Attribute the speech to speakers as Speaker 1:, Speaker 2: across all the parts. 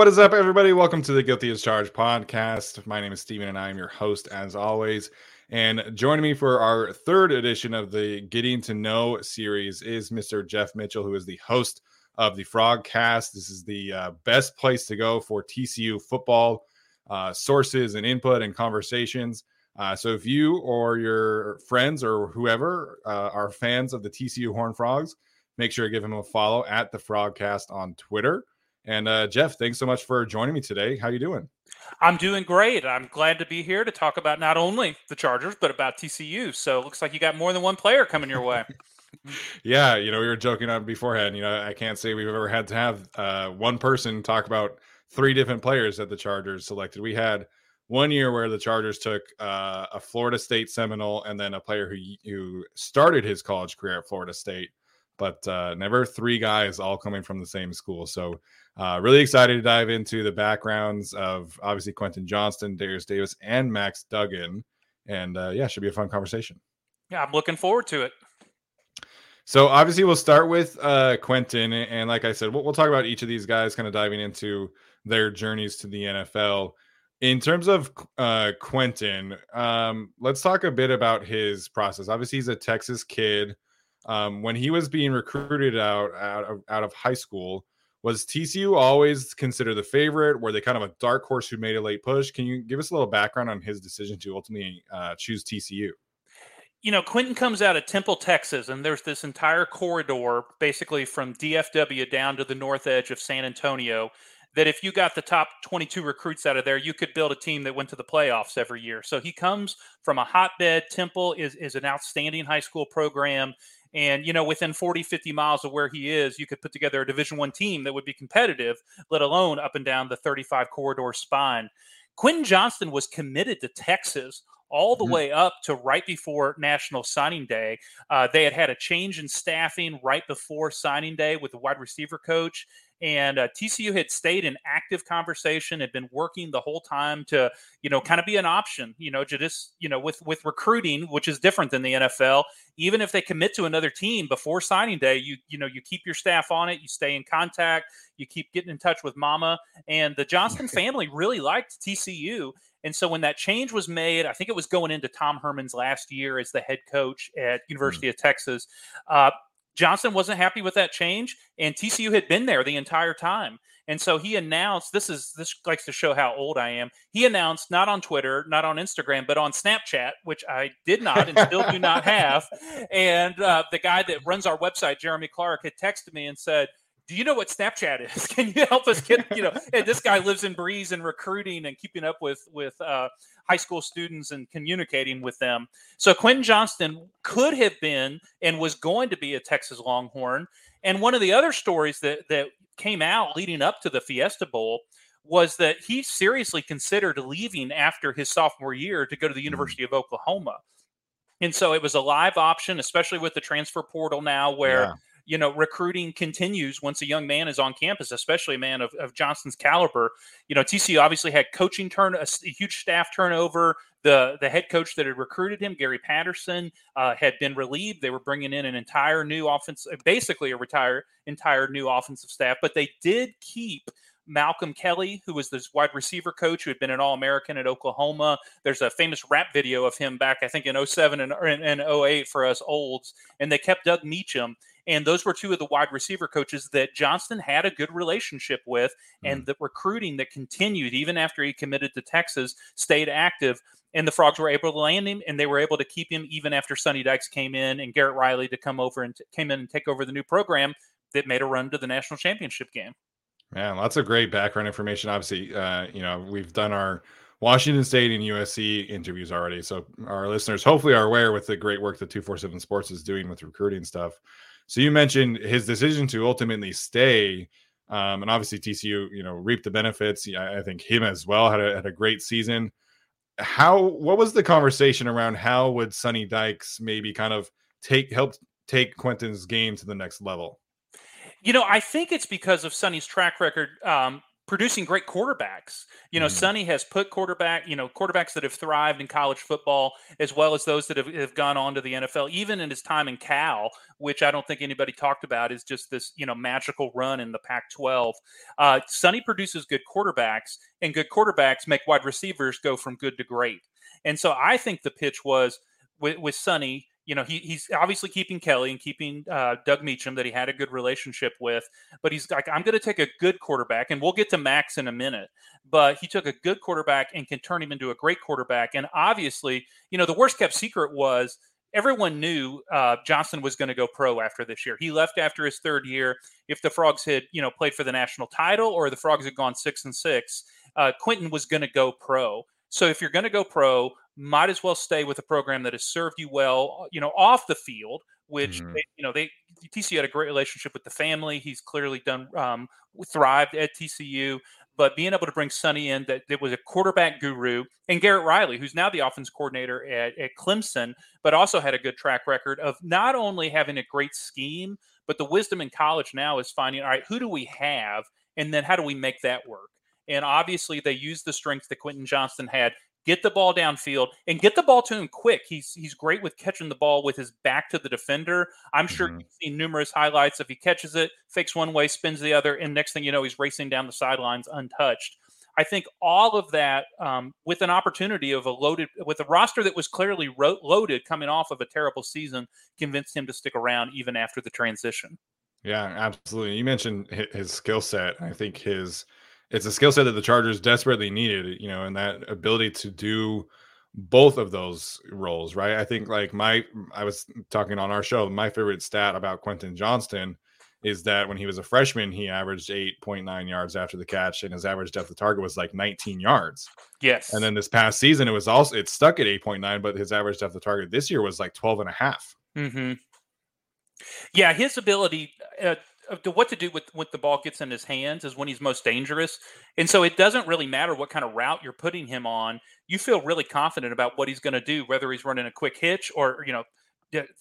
Speaker 1: What is up, everybody? Welcome to the Guilty as Charged podcast. My name is Steven, and I am your host, as always. And joining me for our third edition of the Getting to Know series is Mr. Geoff Mitchell, who is the host of the Frogcast. This is the uh, best place to go for TCU football uh, sources and input and conversations. Uh, so if you or your friends or whoever uh, are fans of the TCU Horn Frogs, make sure to give him a follow at the Frogcast on Twitter. And uh, Geoff, thanks so much for joining me today. How you doing?
Speaker 2: I'm doing great. I'm glad to be here to talk about not only the Chargers but about TCU. So it looks like you got more than one player coming your way.
Speaker 1: yeah, you know, we were joking on beforehand. You know, I can't say we've ever had to have uh, one person talk about three different players that the Chargers selected. We had one year where the Chargers took uh, a Florida State Seminole and then a player who who started his college career at Florida State, but uh, never three guys all coming from the same school. So uh, really excited to dive into the backgrounds of obviously Quentin Johnston, Derius Davis, and Max Duggan. And uh, yeah, should be a fun conversation.
Speaker 2: Yeah, I'm looking forward to it.
Speaker 1: So obviously we'll start with uh, Quentin, and like I said, we'll, we'll talk about each of these guys, kind of diving into their journeys to the NFL. In terms of uh, Quentin, um, let's talk a bit about his process. Obviously, he's a Texas kid. Um, when he was being recruited out out of, out of high school, was TCU always considered the favorite? Were they kind of a dark horse who made a late push? Can you give us a little background on his decision to ultimately uh, choose TCU?
Speaker 2: You know, Quentin comes out of Temple, Texas, and there's this entire corridor basically from DFW down to the north edge of San Antonio. That if you got the top 22 recruits out of there, you could build a team that went to the playoffs every year. So he comes from a hotbed. Temple is, is an outstanding high school program and you know within 40 50 miles of where he is you could put together a division one team that would be competitive let alone up and down the 35 corridor spine. Quentin johnston was committed to texas all the mm-hmm. way up to right before National Signing Day. Uh, they had had a change in staffing right before signing day with the wide receiver coach. And uh, TCU had stayed in active conversation, had been working the whole time to, you know, kind of be an option, you know, just, you know, with with recruiting, which is different than the NFL. Even if they commit to another team before signing day, you you know, you keep your staff on it, you stay in contact, you keep getting in touch with Mama. And the Johnston family really liked TCU. And so when that change was made, I think it was going into Tom Herman's last year as the head coach at University mm. of Texas. Uh, Johnston wasn't happy with that change, and TCU had been there the entire time. And so he announced this is this likes to show how old I am. He announced not on Twitter, not on Instagram, but on Snapchat, which I did not and still do not have. And uh, the guy that runs our website, Jeremy Clark, had texted me and said, do you know what Snapchat is? Can you help us get, you know, and this guy lives in Breeze and recruiting and keeping up with, with, uh, high school students and communicating with them. So Quentin Johnston could have been and was going to be a Texas Longhorn. And one of the other stories that, that came out leading up to the Fiesta Bowl was that he seriously considered leaving after his sophomore year to go to the mm. University of Oklahoma. And so it was a live option, especially with the transfer portal now, where yeah you know, recruiting continues once a young man is on campus, especially a man of, of Johnston's caliber. You know, TCU obviously had coaching turn, a, huge staff turnover. The the head coach that had recruited him, Gary Patterson, uh, had been relieved. They were bringing in an entire new offense, basically a retire entire new offensive staff, but they did keep Malcolm Kelly, who was this wide receiver coach who had been an All American at Oklahoma. There's a famous rap video of him back, I think, in 07 and, and 08 for us olds. And they kept Doug Meacham. And those were two of the wide receiver coaches that Johnston had a good relationship with. And mm. the recruiting that continued even after he committed to Texas stayed active. And the Frogs were able to land him, and they were able to keep him even after Sonny Dykes came in and Garrett Riley to come over and t- came in and take over the new program that made a run to the national championship game.
Speaker 1: Man, lots of great background information. Obviously, uh, you know, we've done our Washington State and USC interviews already. So our listeners hopefully are aware with the great work that 247 Sports is doing with recruiting stuff. So you mentioned his decision to ultimately stay. Um, and obviously TCU, you know, reaped the benefits. I think him as well had a, had a great season. How what was the conversation around how would Sonny Dykes maybe kind of take help take Quentin's game to the next level?
Speaker 2: You know, I think it's because of Sonny's track record um, producing great quarterbacks. You know, mm-hmm. Sonny has put quarterback, you know, quarterbacks that have thrived in college football, as well as those that have, have gone on to the NFL, even in his time in Cal, which I don't think anybody talked about, is just this, you know, magical run in the Pac 12. Uh, Sonny produces good quarterbacks, and good quarterbacks make wide receivers go from good to great. And so I think the pitch was with, with Sonny, you know, he, he's obviously keeping Kelly and keeping uh, Doug Meacham that he had a good relationship with. But he's like, I'm going to take a good quarterback, and we'll get to Max in a minute. But he took a good quarterback and can turn him into a great quarterback. And obviously, you know, the worst kept secret was everyone knew uh, Johnston was going to go pro after this year. He left after his third year. If the Frogs had, you know, played for the national title or the Frogs had gone six and six, uh, Quentin was going to go pro. So if you're going to go pro, might as well stay with a program that has served you well, uh, you know, off the field. Which mm-hmm. they, you know they TCU had a great relationship with the family. He's clearly done um, thrived at TCU. But being able to bring Sonny in, that, that was a quarterback guru, and Garrett Riley, who's now the offense coordinator at, at Clemson, but also had a good track record of not only having a great scheme, but the wisdom in college now is finding, all right, who do we have, and then how do we make that work? And obviously, they used the strength that Quentin Johnston had get the ball downfield and get the ball to him quick. He's he's great with catching the ball with his back to the defender. I'm sure mm-hmm. you've seen numerous highlights. If he catches it, fakes one way, spins the other, and next thing you know, he's racing down the sidelines untouched. I think all of that um, with an opportunity of a loaded, with a roster that was clearly ro- loaded coming off of a terrible season, convinced him to stick around even after the transition.
Speaker 1: Yeah, absolutely. You mentioned his skill set. I think his it's a skill set that the Chargers desperately needed, you know, and that ability to do both of those roles, right? I think like my I was talking on our show, my favorite stat about Quentin Johnston is that when he was a freshman, he averaged 8.9 yards after the catch, and his average depth of target was like 19 yards.
Speaker 2: Yes.
Speaker 1: And then this past season, it was also it stuck at 8.9, but his average depth of target this year was like 12 and a half.
Speaker 2: Mm-hmm. Yeah, his ability uh, to what to do with when the ball gets in his hands is when he's most dangerous. And so it doesn't really matter what kind of route you're putting him on. You feel really confident about what he's going to do, whether he's running a quick hitch or you know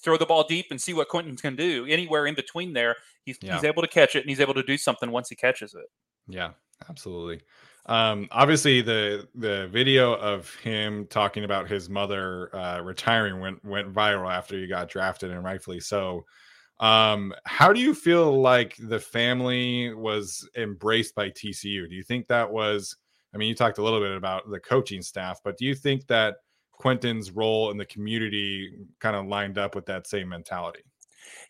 Speaker 2: throw the ball deep and see what Quentin can do. Anywhere in between there, he's yeah. he's able to catch it and he's able to do something once he catches it.
Speaker 1: Yeah, absolutely. Um, obviously, the the video of him talking about his mother uh, retiring went went viral after he got drafted, and rightfully so. Um, how do you feel like the family was embraced by TCU? Do you think that was, I mean, you talked a little bit about the coaching staff, but do you think that Quentin's role in the community kind of lined up with that same mentality?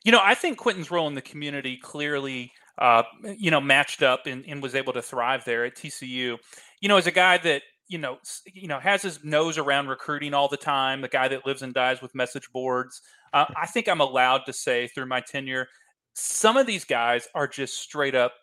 Speaker 2: You know, I think Quentin's role in the community clearly, uh, you know, matched up and, and was able to thrive there at TCU. You know, as a guy that you know, you know, has his nose around recruiting all the time. The guy that lives and dies with message boards. Uh, I think I'm allowed to say through my tenure, some of these guys are just straight up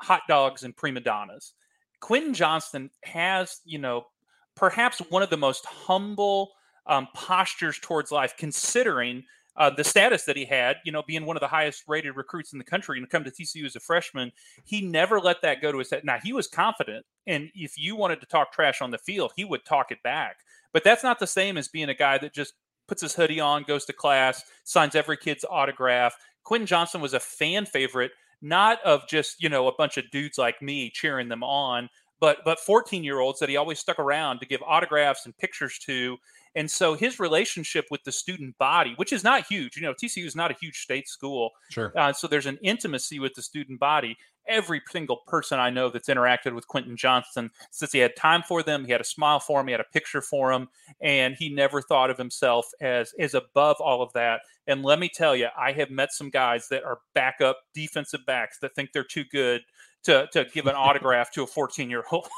Speaker 2: hot dogs and prima donnas. Quentin Johnston has, you know, perhaps one of the most humble um, postures towards life, considering uh, the status that he had, you know, being one of the highest rated recruits in the country and come to TCU as a freshman, he never let that go to his head. Now, he was confident. And if you wanted to talk trash on the field, he would talk it back. But that's not the same as being a guy that just puts his hoodie on, goes to class, signs every kid's autograph. Quentin Johnston was a fan favorite, not of just, you know, a bunch of dudes like me cheering them on, but but 14 year olds that he always stuck around to give autographs and pictures to and so his relationship with the student body, which is not huge, you know, TCU is not a huge state school.
Speaker 1: Sure.
Speaker 2: Uh, so there's an intimacy with the student body. Every single person I know that's interacted with Quentin Johnston says he had time for them. He had a smile for him. He had a picture for him, and he never thought of himself as as above all of that. And let me tell you, I have met some guys that are backup defensive backs that think they're too good to to give an autograph to a 14 year old.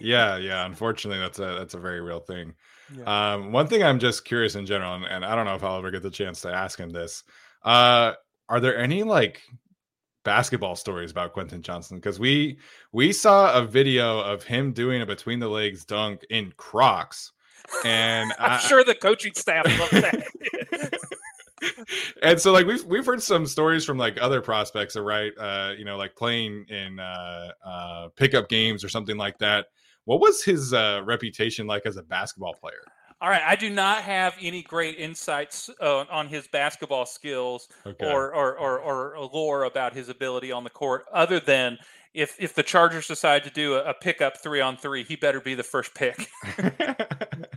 Speaker 1: yeah, yeah. Unfortunately, that's a that's a very real thing. Yeah. Um, one thing I'm just curious in general, and, and, I don't know if I'll ever get the chance to ask him this. Uh, are there any like basketball stories about Quentin Johnston? Because we we saw a video of him doing a between the legs dunk in Crocs, and
Speaker 2: I'm I, sure the coaching staff loved that.
Speaker 1: and so like we've we've heard some stories from like other prospects, right? Uh, you know, like playing in uh, uh, pickup games or something like that what was his uh, reputation like as a basketball player?
Speaker 2: All right, I do not have any great insights uh, on his basketball skills okay. or, or, or or lore about his ability on the court, other than if if the Chargers decide to do a, a pickup three on three, he better be the first pick.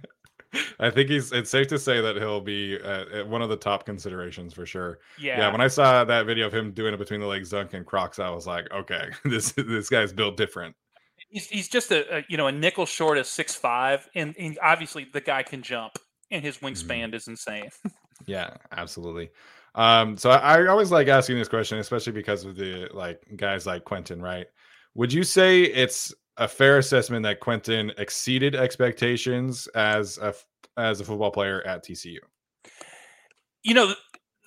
Speaker 1: I think he's. It's safe to say that he'll be uh, one of the top considerations for sure.
Speaker 2: Yeah.
Speaker 1: Yeah. When I saw that video of him doing it between the legs dunk and Crocs, I was like, okay, this this guy's built different
Speaker 2: he's, he's just a, a, you know a nickel short of six five, and, and, obviously the guy can jump, and his mm-hmm. wingspan mm-hmm. is insane.
Speaker 1: yeah, absolutely. Um, so I, I, always like asking this question, especially because of the like guys like Quentin, right? Would you say it's a fair assessment that Quentin exceeded expectations as a as a football player at TCU?
Speaker 2: You know,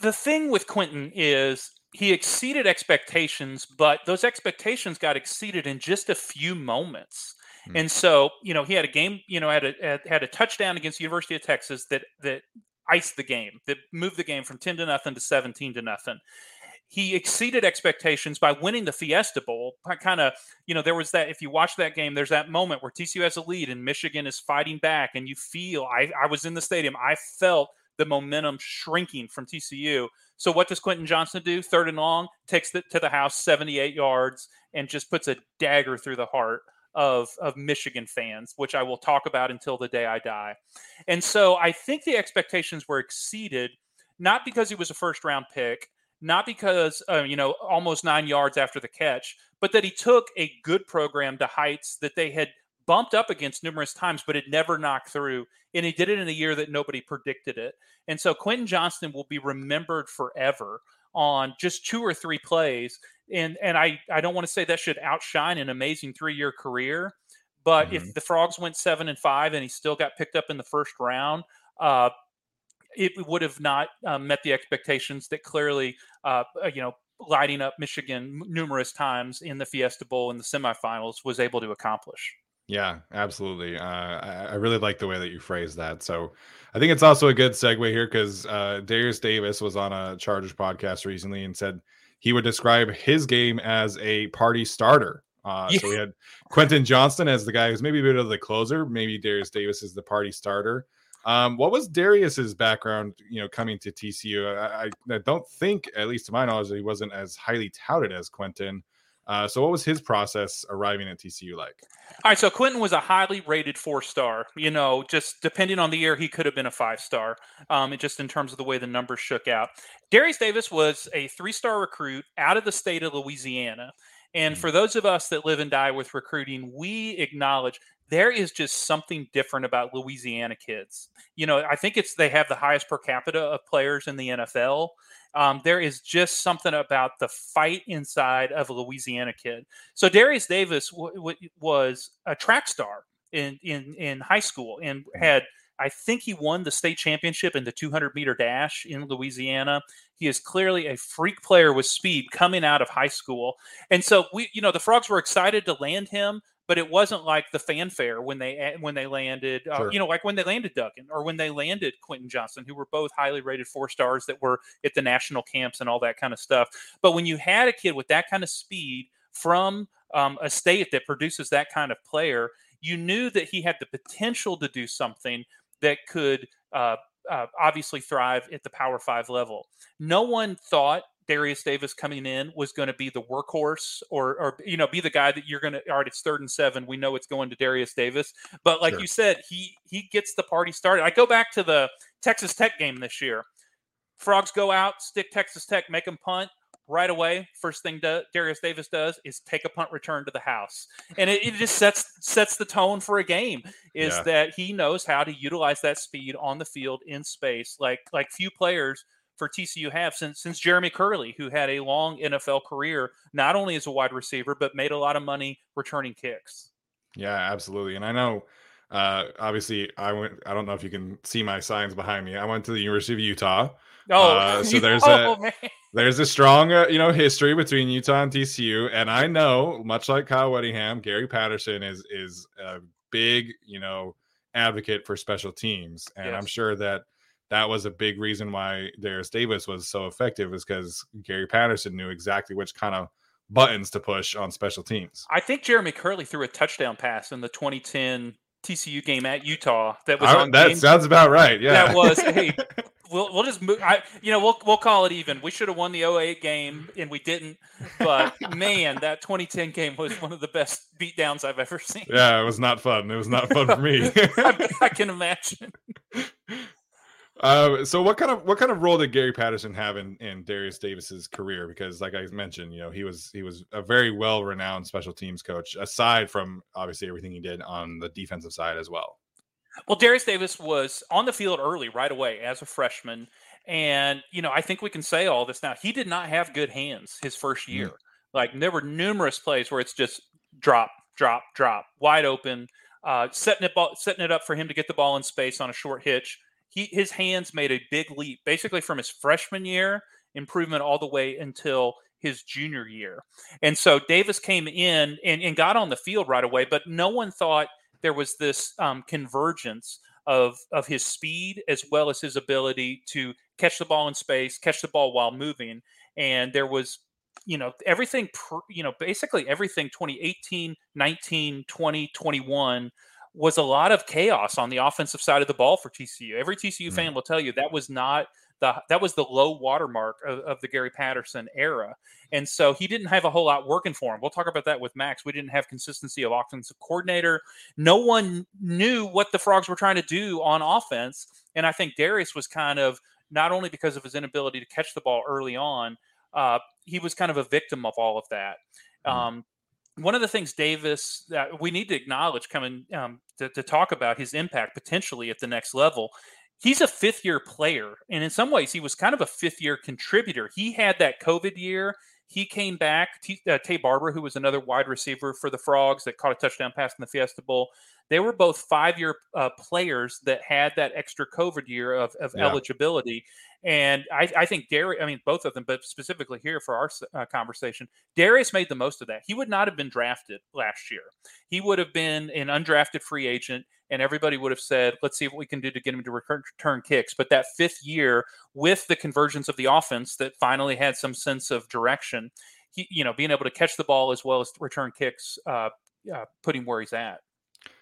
Speaker 2: the thing with Quentin is he exceeded expectations, but those expectations got exceeded in just a few moments. Hmm. And so, you know, he had a game, you know, had a had a touchdown against the University of Texas that that iced the game, that moved the game from 10 to nothing to 17 to nothing. He exceeded expectations by winning the Fiesta Bowl. Kind of, you know, there was that. If you watch that game, there's that moment where TCU has a lead and Michigan is fighting back, and you feel. I, I was in the stadium. I felt the momentum shrinking from TCU. So what does Quentin Johnston do? Third and long, takes it to the house 78 yards and just puts a dagger through the heart of of Michigan fans, which I will talk about until the day I die. And so I think the expectations were exceeded not because he was a first round pick, not because uh, you know almost 9 yards after the catch, but that he took a good program to heights that they had bumped up against numerous times, but it never knocked through. And he did it in a year that nobody predicted it. And so Quentin Johnston will be remembered forever on just two or three plays. And and I, I don't want to say that should outshine an amazing three year career. But mm-hmm. if the Frogs went seven and five and he still got picked up in the first round, uh, it would have not uh, met the expectations that clearly, uh, uh, you know, lighting up Michigan numerous times in the Fiesta Bowl in the semifinals was able to accomplish.
Speaker 1: Yeah, absolutely. Uh, I, I, really like the way that you phrase that. So I think it's also a good segue here because uh, Derius Davis was on a Chargers podcast recently and said he would describe his game as a party starter. Uh, yeah. So we had Quentin Johnston as the guy who's maybe a bit of the closer. Maybe Derius Davis is the party starter. Um, what was Derius's background, you know, coming to TCU? I, I, don't think, at least to my knowledge, he wasn't as highly touted as Quentin. Uh, so, what was his process arriving at TCU like?
Speaker 2: All right, so Quentin was a highly rated four star. You know, just depending on the year, he could have been a five star. Um, just in terms of the way the numbers shook out. Derius Davis was a three star recruit out of the state of Louisiana. And mm-hmm. for those of us that live and die with recruiting, we acknowledge there is just something different about Louisiana kids. You know, I think it's they have the highest per capita of players in the NFL. Um, there is just something about the fight inside of a Louisiana kid. So Derius Davis w- w- was a track star in in in high school and mm-hmm. had I think he won the state championship in the 200 meter dash in Louisiana. He is clearly a freak player with speed coming out of high school. And so we, you know, the Frogs were excited to land him, but it wasn't like the fanfare when they when they landed, uh, you know, like when they landed Duggan or when they landed Quentin Johnston, who were both highly rated four stars that were at the national camps and all that kind of stuff. But when you had a kid with that kind of speed from um, a state that produces that kind of player, you knew that he had the potential to do something that could uh, uh, obviously thrive at the Power Five level. No one thought Derius Davis coming in was going to be the workhorse or, or you know, be the guy that you're going to. All right, it's third and seven. We know it's going to Derius Davis, but like sure. you said, he he gets the party started. I go back to the Texas Tech game this year. Frogs go out, stick Texas Tech, make them punt right away. First thing Derius Davis does is take a punt return to the house, and it, it just sets sets the tone for a game. Is yeah. that he knows how to utilize that speed on the field in space, like like few players for TCU have since since Jeremy Kerley, who had a long NFL career, not only as a wide receiver but made a lot of money returning kicks.
Speaker 1: Yeah, absolutely, and I know. Uh, obviously, I went. I don't know if you can see my signs behind me. I went to the University of Utah.
Speaker 2: Oh,
Speaker 1: uh, so there's oh, a man there's a strong uh, you know history between Utah and TCU, and I know much like Kyle Whittingham, Gary Patterson is is a big you know advocate for special teams, and yes. I'm sure that that was a big reason why Derius Davis was so effective, is because Gary Patterson knew exactly which kind of buttons to push on special teams.
Speaker 2: I think Jeremy Kerley threw a touchdown pass in the 2010 TCU game at Utah that was I,
Speaker 1: that game. sounds about right. Yeah,
Speaker 2: that was hey we'll we'll just move. I, you know, we'll we'll call it even. We should have won the 08 game and we didn't. But man, that 2010 game was one of the best beatdowns I've ever seen.
Speaker 1: Yeah, it was not fun. It was not fun for me.
Speaker 2: I, I, can imagine.
Speaker 1: Uh, so what kind of what kind of role did Gary Patterson have in, in Derius Davis's career? Because like I mentioned, you know, he was he was a very well renowned special teams coach, aside from obviously everything he did on the defensive side as well.
Speaker 2: Well, Derius Davis was on the field early, right away, as a freshman. And, you know, I think we can say all this now. He did not have good hands his first year. Mm. Like, there were numerous plays where it's just drop, drop, drop, wide open, uh, setting, it ball, setting it up for him to get the ball in space on a short hitch. He, his hands made a big leap, basically from his freshman year, improvement all the way until his junior year. And so Davis came in and, and got on the field right away, but no one thought – there was this um, convergence of of his speed as well as his ability to catch the ball in space, catch the ball while moving, and there was you know everything you know basically everything 2018 19 20 21 was a lot of chaos on the offensive side of the ball for TCU. Every TCU mm-hmm. fan will tell you that was not the that was the low watermark of, of, the Gary Patterson era. And so he didn't have a whole lot working for him. We'll talk about that with Max. We didn't have consistency of offensive coordinator. No one knew what the Frogs were trying to do on offense. And I think Derius was kind of not only because of his inability to catch the ball early on, uh, he was kind of a victim of all of that. Mm-hmm. Um, one of the things Davis that we need to acknowledge coming um, to, to, talk about his impact potentially at the next level he's a fifth year player. And in some ways, he was kind of a fifth year contributor. He had that COVID year. He came back. T- uh, Taye Barber, who was another wide receiver for the Frogs that caught a touchdown pass in the Fiesta Bowl, they were both five year uh, players that had that extra COVID year of, of yeah. eligibility. And I, I think Derius, I mean, both of them, but specifically here for our uh, conversation, Derius made the most of that. He would not have been drafted last year. He would have been an undrafted free agent, and everybody would have said, let's see what we can do to get him to return, return kicks. But that fifth year, with the convergence of the offense that finally had some sense of direction, he, you know, being able to catch the ball as well as return kicks, uh, uh, put him where he's at.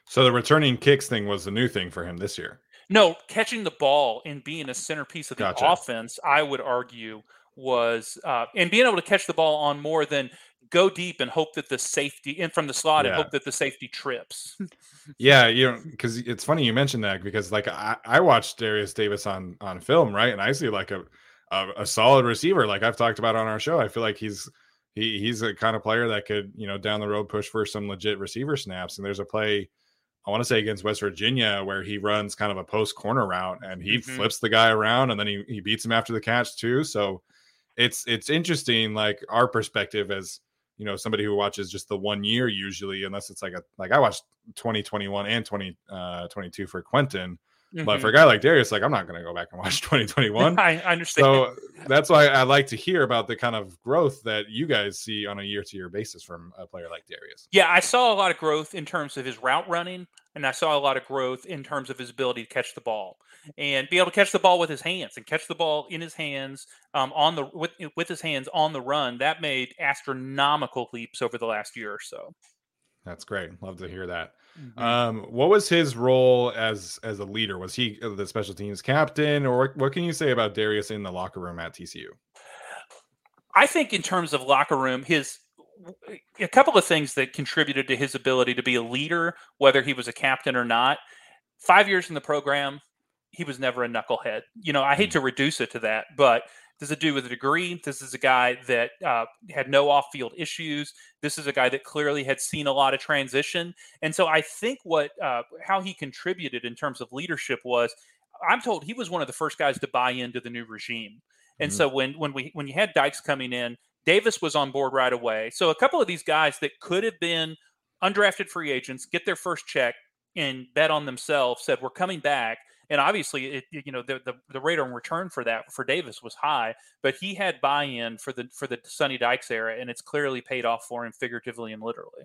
Speaker 1: So the returning kicks thing was a new thing for him this year.
Speaker 2: No, catching the ball and being a centerpiece of the gotcha. offense, I would argue was uh, and being able to catch the ball on more than go deep and hope that the safety and from the slot yeah. and hope that the safety trips.
Speaker 1: yeah, you know, because it's funny you mentioned that because like I, I watched Derius Davis on on film, right, and I see like a, a a solid receiver, like I've talked about on our show. I feel like he's he he's a kind of player that could you know down the road push for some legit receiver snaps. And there's a play I want to say against West Virginia, where he runs kind of a post corner route and he mm-hmm. flips the guy around and then he, he beats him after the catch too. So it's it's interesting, like our perspective as you know somebody who watches just the one year usually, unless it's like a like I watched 2021 and 2022 uh, for Quentin. Mm-hmm. But for a guy like Derius, like I'm not going to go back and watch 2021.
Speaker 2: I, understand.
Speaker 1: So that's why I like to hear about the kind of growth that you guys see on a year to year basis from a player like Derius.
Speaker 2: Yeah, I saw a lot of growth in terms of his route running, and I saw a lot of growth in terms of his ability to catch the ball and be able to catch the ball with his hands and catch the ball in his hands um, on the with with his hands on the run. That made astronomical leaps over the last year or so.
Speaker 1: That's great. Love to hear that. Mm-hmm. Um, what was his role as as a leader? Was he the special teams captain, or what can you say about Derius in the locker room at TCU?
Speaker 2: I think in terms of locker room, his a couple of things that contributed to his ability to be a leader, whether he was a captain or not. Five years in the program, he was never a knucklehead. You know, I hate mm. to reduce it to that, but this is a dude with a degree. This is a guy that uh, had no off field issues. This is a guy that clearly had seen a lot of transition. And so I think what, uh, how he contributed in terms of leadership was I'm told he was one of the first guys to buy into the new regime. And mm-hmm. so when, when we, when you had Dykes coming in, Davis was on board right away. So a couple of these guys that could have been undrafted free agents get their first check and bet on themselves said, we're coming back and obviously, it, you know, the, the, the rate on return for that for Davis was high, but he had buy-in for the for the Sonny Dykes era, and it's clearly paid off for him figuratively and literally.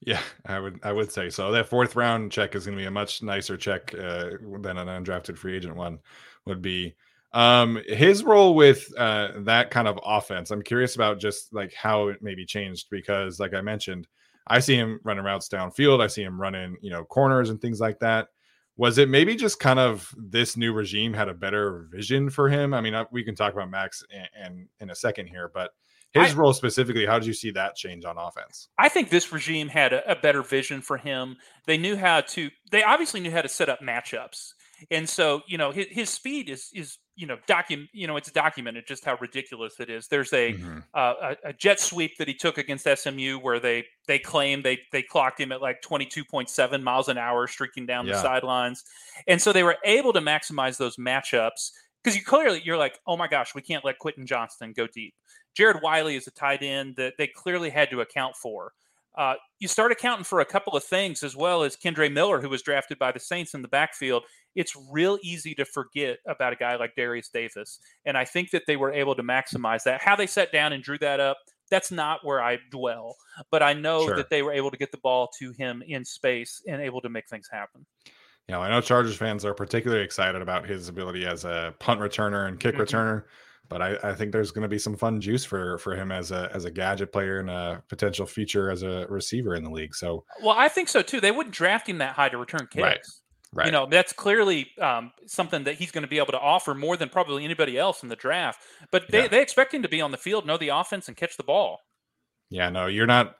Speaker 1: Yeah, I would I would say so. That fourth round check is going to be a much nicer check uh, than an undrafted free agent one would be. Um, his role with uh, that kind of offense, I'm curious about just like how it maybe changed because, like I mentioned, I see him running routes downfield. I see him running, you know, corners and things like that was it maybe just kind of this new regime had a better vision for him? I mean, uh, we can talk about Max and, and in a second here, but his I, role specifically, how did you see that change on offense?
Speaker 2: I think this regime had a, a, better vision for him. They knew how to. They obviously knew how to set up matchups, and so you know his, his speed is is you know document you know it's documented just how ridiculous it is there's a, mm-hmm. uh, a, a jet sweep that he took against SMU where they they claim they they clocked him at like 22.7 miles an hour streaking down yeah. the sidelines and so they were able to maximize those matchups because you clearly you're like oh my gosh we can't let Quentin Johnston go deep Jared Wiley is a tight end that they clearly had to account for uh, you start accounting for a couple of things as well as Kendre Miller, who was drafted by the Saints in the backfield. It's real easy to forget about a guy like Derius Davis. And I think that they were able to maximize that. How they sat down and drew that up, that's not where I dwell. But I know sure. that they were able to get the ball to him in space and able to make things happen.
Speaker 1: Yeah, I know Chargers fans are particularly excited about his ability as a punt returner and kick mm-hmm. returner but I, I think there's going to be some fun juice for for him as a as a gadget player and a potential future as a receiver in the league. So,
Speaker 2: well, I think so too. They wouldn't draft him that high to return kicks.
Speaker 1: Right. Right.
Speaker 2: You know, that's clearly um, something that he's going to be able to offer more than probably anybody else in the draft. But they, yeah. they expect him to be on the field, know the offense, and catch the ball.
Speaker 1: Yeah, no, you're not.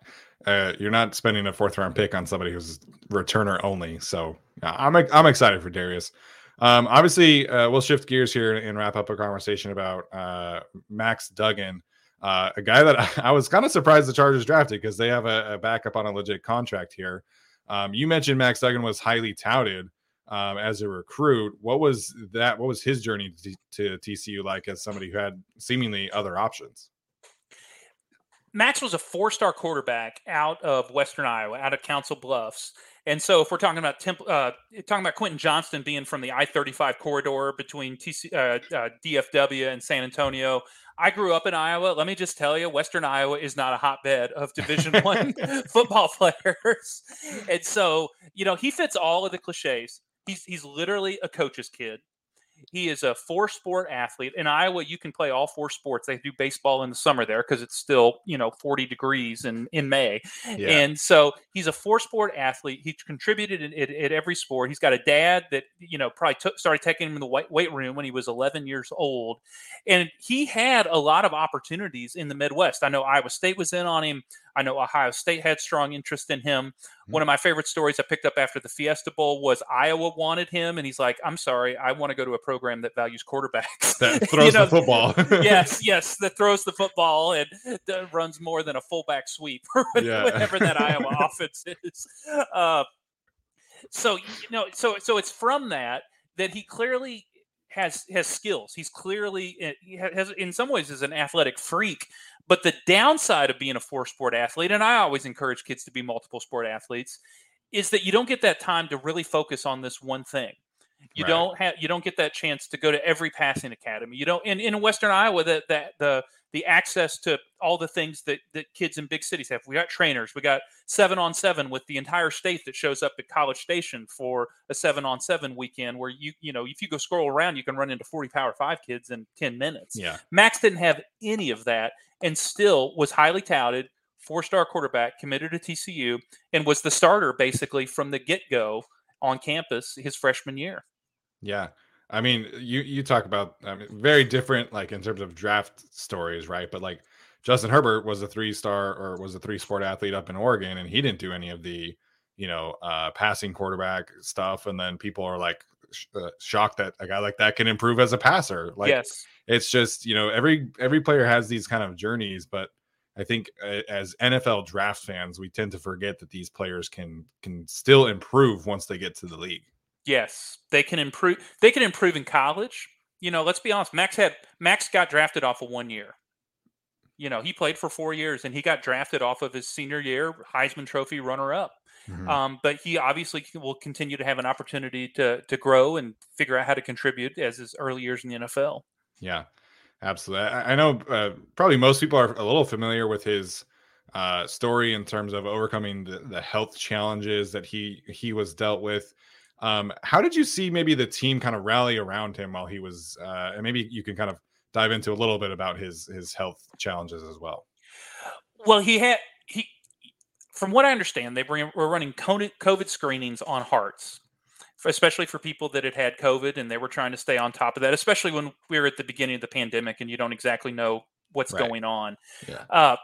Speaker 1: Uh, you're not spending a fourth round pick on somebody who's returner only. So I'm I'm excited for Derius. Um, obviously, uh, we'll shift gears here and wrap up a conversation about uh, Max Duggan, uh, a guy that I, I was kind of surprised the Chargers drafted because they have a, a, backup on a legit contract here. Um, you mentioned Max Duggan was highly touted um, as a recruit. What was that? What was his journey to, to TCU like as somebody who had seemingly other options?
Speaker 2: Max was a four-star quarterback out of Western Iowa, out of Council Bluffs. And so, if we're talking about temp, uh, talking about Quentin Johnston being from the I-35 corridor between TC, uh, uh, DFW and San Antonio, I grew up in Iowa. Let me just tell you, Western Iowa is not a hotbed of Division One football players, and so you know he fits all of the cliches. He's he's literally a coach's kid. He is a four sport athlete. In Iowa, you can play all four sports. They do baseball in the summer there because it's still, you know, 40 degrees in, in May. Yeah. And so he's a four sport athlete. He contributed in, every sport. He's got a dad that, you know, probably took, started taking him in the weight room when he was 11 years old. And he had a lot of opportunities in the Midwest. I know Iowa State was in on him. I know Ohio State had strong interest in him. Mm-hmm. One of my favorite stories I picked up after the Fiesta Bowl was Iowa wanted him, and he's like, "I'm sorry, I want to go to a program that values quarterbacks
Speaker 1: that throws you know, the football."
Speaker 2: yes, yes, that throws the football and runs more than a fullback sweep or yeah. whatever that Iowa offense is. Uh, so you know, so so it's from that that he clearly has has skills. He's clearly eh, he has in some ways is an athletic freak, but the downside of being a four sport athlete, and I always encourage kids to be multiple sport athletes, is that you don't get that time to really focus on this one thing. You
Speaker 1: Right.
Speaker 2: don't have you don't get that chance to go to every passing academy. You don't in, in Western Iowa that that the the access to all the things that that kids in big cities have. We got trainers. We got seven on seven with the entire state that shows up at College Station for a seven on seven weekend where you you know if you go scroll around you can run into 40 power five kids in 10 minutes.
Speaker 1: Yeah.
Speaker 2: Max didn't have any of that and still was highly touted, four star quarterback, committed to TCU, and was the starter basically from the get go on campus his freshman year.
Speaker 1: Yeah. I mean, you you talk about I mean, very different, like in terms of draft stories, right? But like Justin Herbert was a three star or was a three sport athlete up in Oregon, and he didn't do any of the, you know, uh, passing quarterback stuff. And then people are like sh- uh, shocked that a guy like that can improve as a passer. Like,
Speaker 2: yes.
Speaker 1: it's just you know every every player has these kind of journeys, but I think uh, as NFL draft fans, we tend to forget that these players can can still improve once they get to the league.
Speaker 2: Yes, they can improve. They can improve in college. You know, let's be honest. Max had Max got drafted off of one year. You know, he played for four years and he got drafted off of his senior year, Heisman Trophy runner up.
Speaker 1: Mhm.
Speaker 2: Um, but he obviously will continue to have an opportunity to to grow and figure out how to contribute as his early years in the NFL.
Speaker 1: Yeah, absolutely. I, I know uh, probably most people are a little familiar with his uh, story in terms of overcoming the, the health challenges that he he was dealt with. Um, how did you see maybe the team kind of rally around him while he was, uh, and maybe you can kind of dive into a little bit about his his health challenges as well.
Speaker 2: Well, he had he, from what I understand, they bring, were running COVID COVID screenings on hearts, especially for people that had had COVID, and they were trying to stay on top of that, especially when we were at the beginning of the pandemic and you don't exactly know what's
Speaker 1: Right.
Speaker 2: going on.
Speaker 1: Yeah.
Speaker 2: Uh,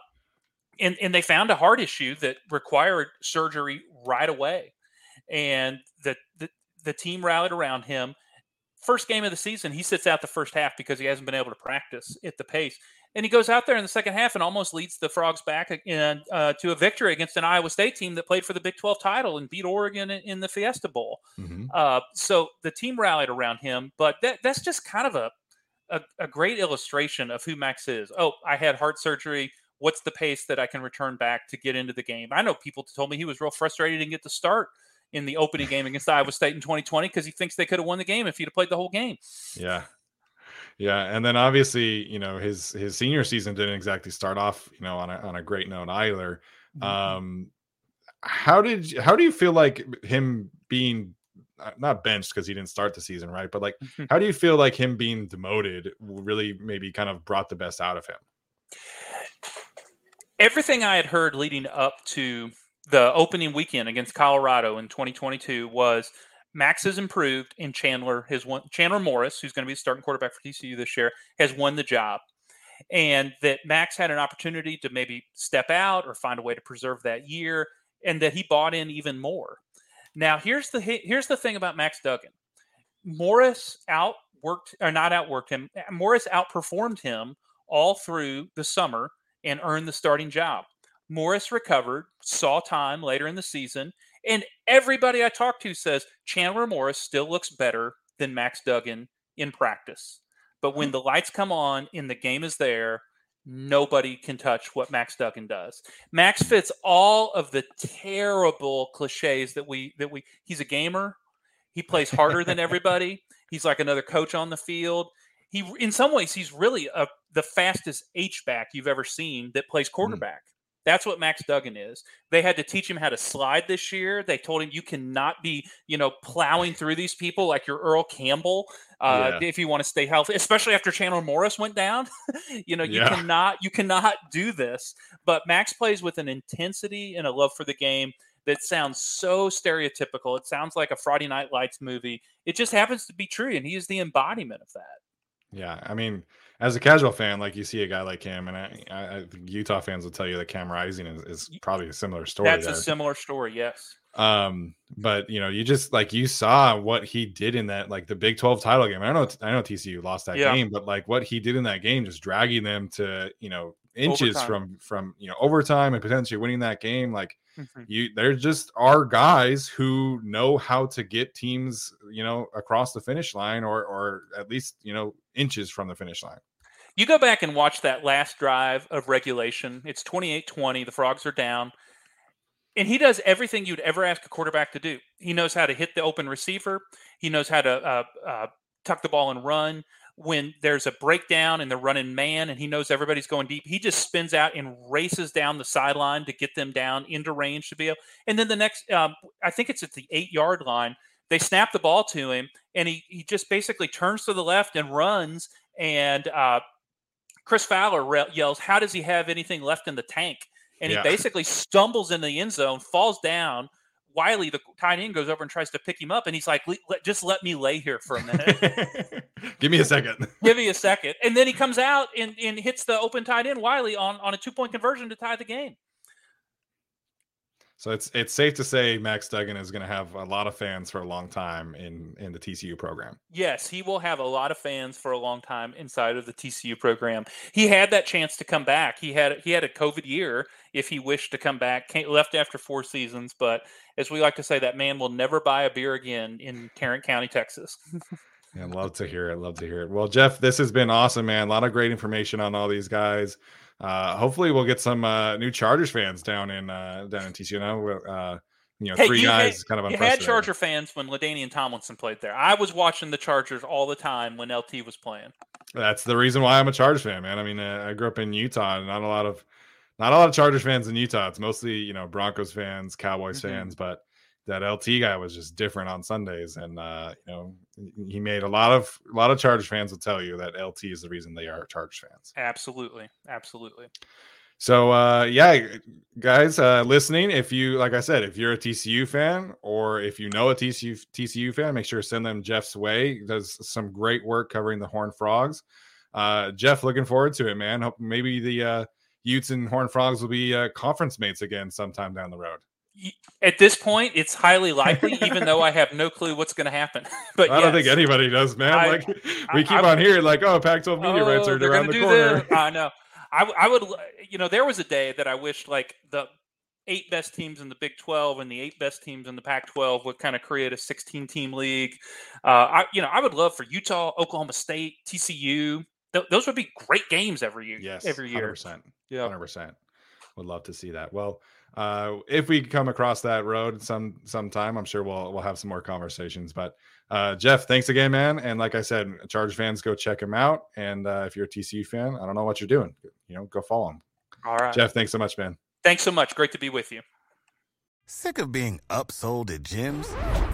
Speaker 2: and and they found a heart issue that required surgery right away, and the the, the team rallied around him. First game of the season, he sits out the first half because he hasn't been able to practice at the pace and he goes out there in the second half and almost leads the Frogs back in, uh, to a victory against an Iowa State team that played for the Big 12 title and beat Oregon in, the Fiesta Bowl.
Speaker 1: Mhm.
Speaker 2: Uh, so the team rallied around him, but that, that's just kind of a, a, a great illustration of who Max is. Oh, I had heart surgery. What's the pace that I can return back to get into the game? I know people told me he was real frustrated and get to start in the opening game against Iowa State in 2020 because he thinks they could have won the game if he'd have played the whole game.
Speaker 1: Yeah. Yeah, and then obviously, you know, his his senior season didn't exactly start off, you know, on a on a great note either. Um how did you, how do you feel like him being uh, not benched because he didn't start the season, right? But like
Speaker 2: Mhm.
Speaker 1: how do you feel like him being demoted really maybe kind of brought the best out of him?
Speaker 2: everything I had heard leading up to the opening weekend against Colorado in 2022 was Max has improved and Chandler has won. Chandler Morris, who's going to be the starting quarterback for TCU this year, has won the job, and that Max had an opportunity to maybe step out or find a way to preserve that year, and that he bought in even more. Now, here's the here's the thing about Max Duggan. Morris outworked or not outworked him. Morris outperformed him all through the summer and earned the starting job. Morris recovered, saw time later in the season, and everybody I talked to says Chandler Morris still looks better than Max Duggan in practice. But when hmm. the lights come on and the game is there, nobody can touch what Max Duggan does. Max fits all of the terrible cliches that we that we he's a gamer. He plays harder than everybody. He's like another coach on the field. He in some ways he's really a, the fastest H back you've ever seen that plays hmm. quarterback. That's what Max Duggan is. They had to teach him how to slide this year. They told him you cannot be, you know, plowing through these people like you're Earl Campbell uh,
Speaker 1: Yeah.
Speaker 2: if you want to stay healthy, especially after Chandler Morris went down. you know, you
Speaker 1: Yeah.
Speaker 2: cannot you cannot do this. But Max plays with an intensity and a love for the game that sounds so stereotypical. It sounds like a Friday Night Lights movie. It just happens to be true, and he is the embodiment of that.
Speaker 1: Yeah, I mean, as a casual fan, like you see a guy like him, and I, I, I Utah fans will tell you that Cam Rising is, is probably a similar story.
Speaker 2: That's a similar story, yes.
Speaker 1: Um, but you know, you just like you saw what he did in that like the Big 12 title game. I know I know TCU lost that
Speaker 2: Yeah.
Speaker 1: game, but like what he did in that game, just dragging them to you know inches
Speaker 2: Overtime.
Speaker 1: from from you know overtime and potentially winning that game. Like
Speaker 2: Mhm.
Speaker 1: you, there just are guys who know how to get teams you know across the finish line or or at least you know inches from the finish line.
Speaker 2: You go back and watch that last drive of regulation. It's 28 20. The Frogs are down. and he does everything you'd ever ask a quarterback to do. He knows how to hit the open receiver. He knows how to uh, uh, tuck the ball and run. When there's a breakdown and they're running man, and he knows everybody's going deep, he just spins out and races down the sideline to get them down into range to be able. And then the next, um, I think it's at the eight yard line. They snap the ball to him, and he he just basically turns to the left and runs. And uh, Chris Fowler re- yells, "How does he have anything left in the tank?" And yeah. he basically stumbles in the end zone, falls down Wiley, the tight end, goes over and tries to pick him up, and he's like, "Just let me lay here for a minute.
Speaker 1: Give me a second.
Speaker 2: Give me a second. And then he comes out and, and hits the open tight end Wiley on on a two point conversion to tie the game.
Speaker 1: So it's it's safe to say Max Duggan is going to have a lot of fans for a long time in in the TCU program.
Speaker 2: Yes, he will have a lot of fans for a long time inside of the TCU program. He had that chance to come back. He had he had a COVID year if he wished to come back. Came, left after four seasons, but as we like to say, that man will never buy a beer again in Tarrant County, Texas.
Speaker 1: yeah, love to hear it. Love to hear it. Well, Geoff, this has been awesome, man. A lot of great information on all these guys. Uh, hopefully, we'll get some uh, new Chargers fans down in uh, down in TCU. You know, uh, you know, hey, three guys
Speaker 2: had,
Speaker 1: kind of.
Speaker 2: You had Charger fans when LaDainian Tomlinson played there. I was watching the Chargers all the time when LT was playing.
Speaker 1: That's the reason why I'm a Chargers fan, man. I mean, uh, I grew up in Utah, and not a lot of not a lot of Chargers fans in Utah. It's mostly you know Broncos fans, Cowboys mm-hmm. fans, but that LT guy was just different on Sundays, and uh, you know he made a lot of a lot of Chargers fans will tell you that LT is the reason they are Chargers fans.
Speaker 2: Absolutely, absolutely.
Speaker 1: So uh, yeah, guys uh, listening, if you like I said, if you're a TCU fan or if you know a TCU TCU fan, make sure to send them Geoff's way. He does some great work covering the Horn Frogs. Uh, Geoff, looking forward to it, man. Hope maybe the uh, Utes and Horn Frogs will be uh, conference mates again sometime down the road
Speaker 2: at this point, it's highly likely, even though I have no clue what's going to happen. But
Speaker 1: I yes, don't think anybody does, man. I, like we keep I, on hearing, like, oh, Pac-12 media oh, rights are around the corner.
Speaker 2: I know. I, I would, you know, there was a day that I wished like the eight best teams in the Big 12 and the eight best teams in the Pac 12 would kind of create a 16 team league. Uh, I, you know, I would love for Utah, Oklahoma State, TCU. Th- those would be great games every year.
Speaker 1: Yes,
Speaker 2: every year.
Speaker 1: 100%. Yeah, 100%. Would love to see that. Well, uh, if we come across that road some sometime, I'm sure we'll we'll have some more conversations. But uh, Geoff, thanks again, man. And like I said, Charge fans, go check him out. And uh, if you're a TCU fan, I don't know what you're doing. You know, go follow him.
Speaker 2: All right,
Speaker 1: Geoff. Thanks so much, man.
Speaker 2: Thanks so much. Great to be with you.
Speaker 3: Sick of being upsold at gyms?